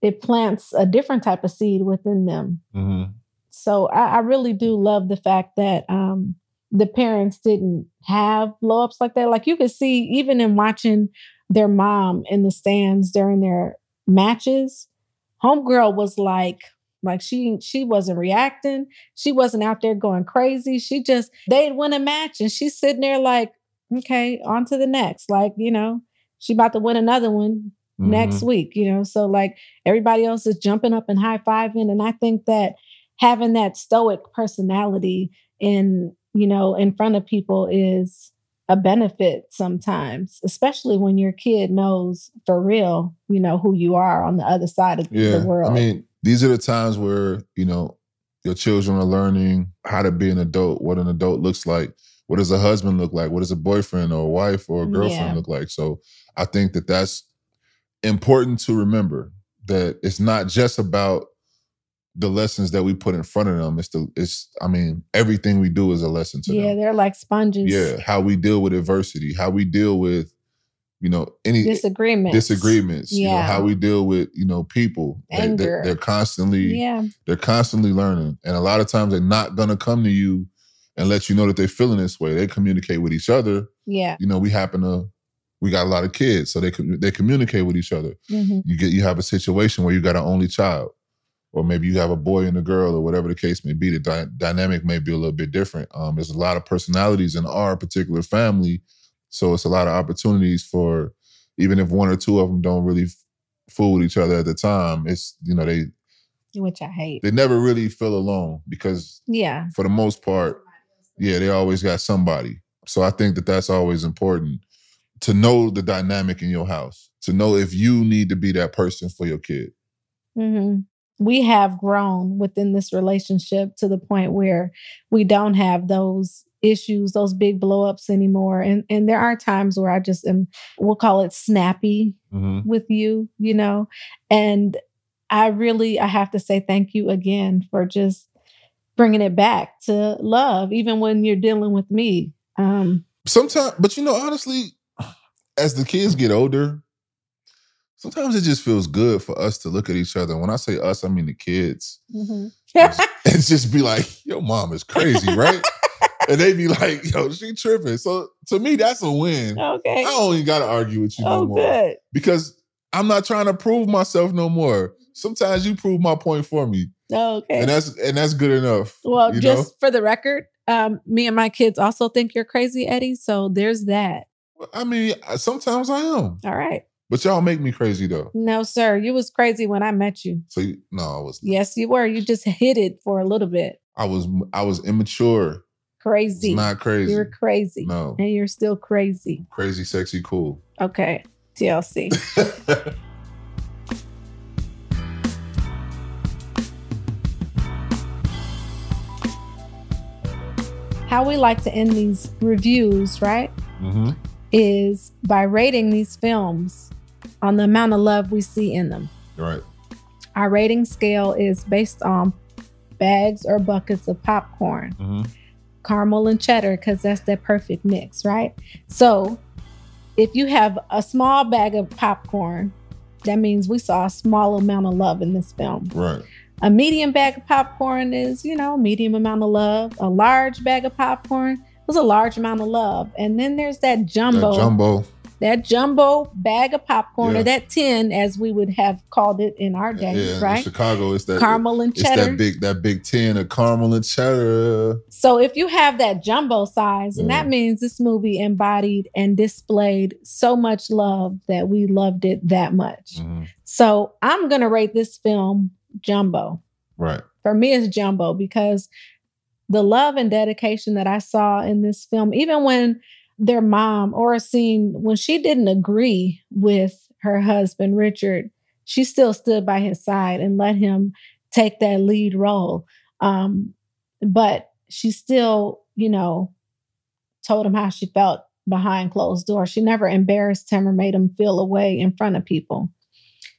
it plants a different type of seed within them Mhm. so I, I really do love the fact that um, the parents didn't have blow-ups like that. Like you could see even in watching their mom in the stands during their matches, homegirl was like, like she she wasn't reacting. She wasn't out there going crazy. She just they'd win a match and she's sitting there like, okay, on to the next. Like, you know, she about to win another one next Mhm. week, you know. So like everybody else is jumping up and high fiving. And I think that having that stoic personality in, you know, in front of people is a benefit sometimes, especially when your kid knows for real, you know, who you are on the other side of Yeah. the world. I mean, these are the times where, you know, your children are learning how to be an adult, what an adult looks like. What does a husband look like? What does a boyfriend or a wife or a girlfriend Yeah. look like? So I think that that's important to remember that it's not just about the lessons that we put in front of them. It's the it's I mean, everything we do is a lesson to yeah, them. Yeah, they're like sponges. Yeah, how we deal with adversity, how we deal with, you know, any Disagreements. disagreements. You know, Yeah. how we deal with, you know, people. They- they- Anger. they're constantly Yeah. they're constantly learning. And a lot of times they're not gonna come to you and let you know that they're feeling this way. They communicate with each other. Yeah. You know, we happen to we got a lot of kids, so they they communicate with each other. hmm You get you have a situation where you got an only child, or maybe you have a boy and a girl, or whatever the case may be. The dy- dynamic may be a little bit different. Um, there's a lot of personalities in our particular family, so it's a lot of opportunities for even if one or two of them don't really f- fool with each other at the time. It's you know they Which I hate. they never really feel alone because Yeah. for the most part, yeah, they always got somebody. So I think that that's always important to know the dynamic in your house, to know if you need to be that person for your kid. hmm We have grown within this relationship to the point where we don't have those issues, those big blowups anymore. And and there are times where I just am, we'll call it snappy with you, you know. And I really, I have to say thank you again for just bringing it back to love, even when you're dealing with me. Um, Sometimes, but you know, honestly, as the kids get older, sometimes it just feels good for us to look at each other. When I say us, I mean the kids. mhm. and just be like, "Your mom is crazy, right?" and they be like, "Yo, she tripping." So to me, that's a win. Okay. I don't even gotta argue with you Oh, no more good. because I'm not trying to prove myself no more. Sometimes you prove my point for me, Okay. and that's and that's good enough. Well, just know? for the record, um, me and my kids also think you're crazy, Eddie. So there's that. I mean, sometimes I am, All right. But y'all make me crazy though. No, sir. You was crazy when I met you. So you, no, I was. Yes, you were. You just hid it for a little bit. I was. I was immature. Crazy. not crazy. You're crazy. No, And you're still crazy. crazy, sexy, cool. Okay. TLC. *laughs* How we like to end these reviews, right? hmm Is by rating these films on the amount of love we see in them. Right. Our rating scale is based on bags or buckets of popcorn, hmm caramel and cheddar, because that's that perfect mix, right? So if you have a small bag of popcorn, that means we saw a small amount of love in this film. Right. A medium bag of popcorn is, you know, medium amount of love. A large bag of popcorn was a large amount of love. And then there's that jumbo That jumbo. That jumbo bag of popcorn Yeah. or that tin as we would have called it in our day yeah, in right Chicago, it's that caramel and cheddar. It's that big that big tin of caramel and cheddar. so if you have that jumbo size and that means this movie embodied and displayed so much love that we loved it that much Mhm. so i'm gonna rate this film jumbo Right. for me it's jumbo because the love and dedication that I saw in this film, even when their mom Oracene when she didn't agree with her husband Richard, she still stood by his side and let him take that lead role. Um, but she still, you know, told him how she felt behind closed doors. She never embarrassed him or made him feel away in front of people.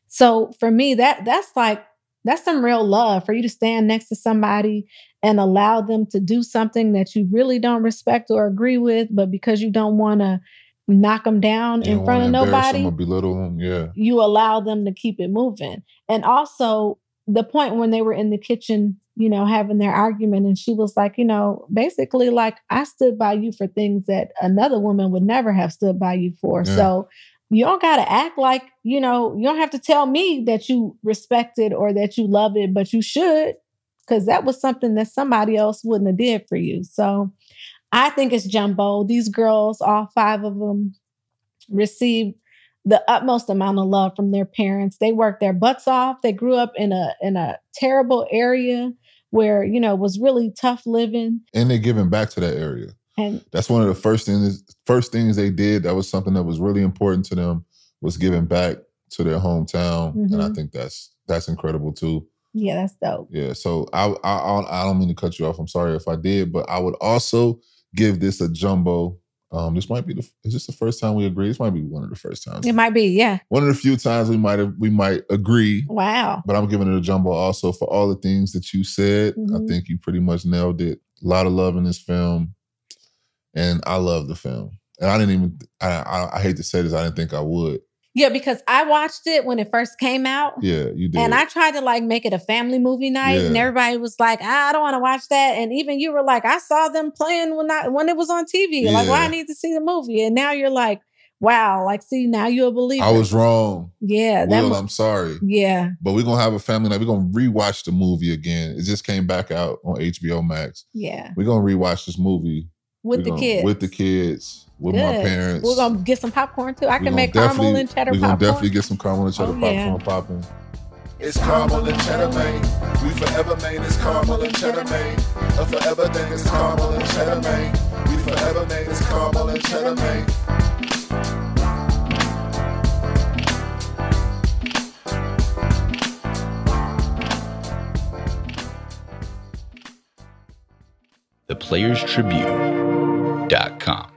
So for me, that that's like that's some real love for you to stand next to somebody and allow them to do something that you really don't respect or agree with, but because you don't want to knock them down You in front of nobody, belittle them. Yeah. you allow them to keep it moving. And also the point when they were in the kitchen, you know, having their argument, and she was like, you know, basically like I stood by you for things that another woman would never have stood by you for. Yeah. So you don't got to act like, you know, you don't have to tell me that you respect it or that you love it, but you should, because that was something that somebody else wouldn't have did for you. So I think it's jumbo. These girls, all five of them, received the utmost amount of love from their parents. They worked their butts off. They grew up in a in a terrible area where, you know, was really tough living. And they're giving back to that area. And That's one of the first things first things they did. That was something that was really important to them was giving back to their hometown, and I Mhm. think that's that's incredible too. yeah, that's dope. Yeah. So I, I I don't mean to cut you off. I'm sorry if I did, but I would also give this a jumbo. Um, this might be the is this the first time we agree? This might be one of the first times. It might be, yeah. One of the few times we might have we might agree. Wow. But I'm giving it a jumbo also for all the things that you said. Mhm. I think you pretty much nailed it. A lot of love in this film, and I love the film. And I didn't even. I, I, I hate to say this. I didn't think I would. Yeah, because I watched it when it first came out. Yeah, you did. And I tried to like make it a family movie night, and everybody was like, "Ah, "I don't want to watch that." And even you were like, "I saw them playing when I when it was on TV. Like, why I need to see the movie?" And now you're like, "Wow!" Like, see, now you're a believer. I was wrong. yeah, Will, I'm sorry. yeah, But we're gonna have a family night. We're gonna rewatch the movie again. It just came back out on HBO Max. yeah, We're gonna rewatch this movie with We're the gonna- kids, With the kids, with my parents. We're gonna get some popcorn too. I We can make caramel and cheddar We're gonna popcorn. definitely get some caramel and cheddar Oh, yeah. popcorn popping. It's caramel and cheddar, man. We forever made it's caramel and cheddar, man. A forever thing is caramel and cheddar, man. We forever made it's caramel and cheddar, man. theplayerstribune.com.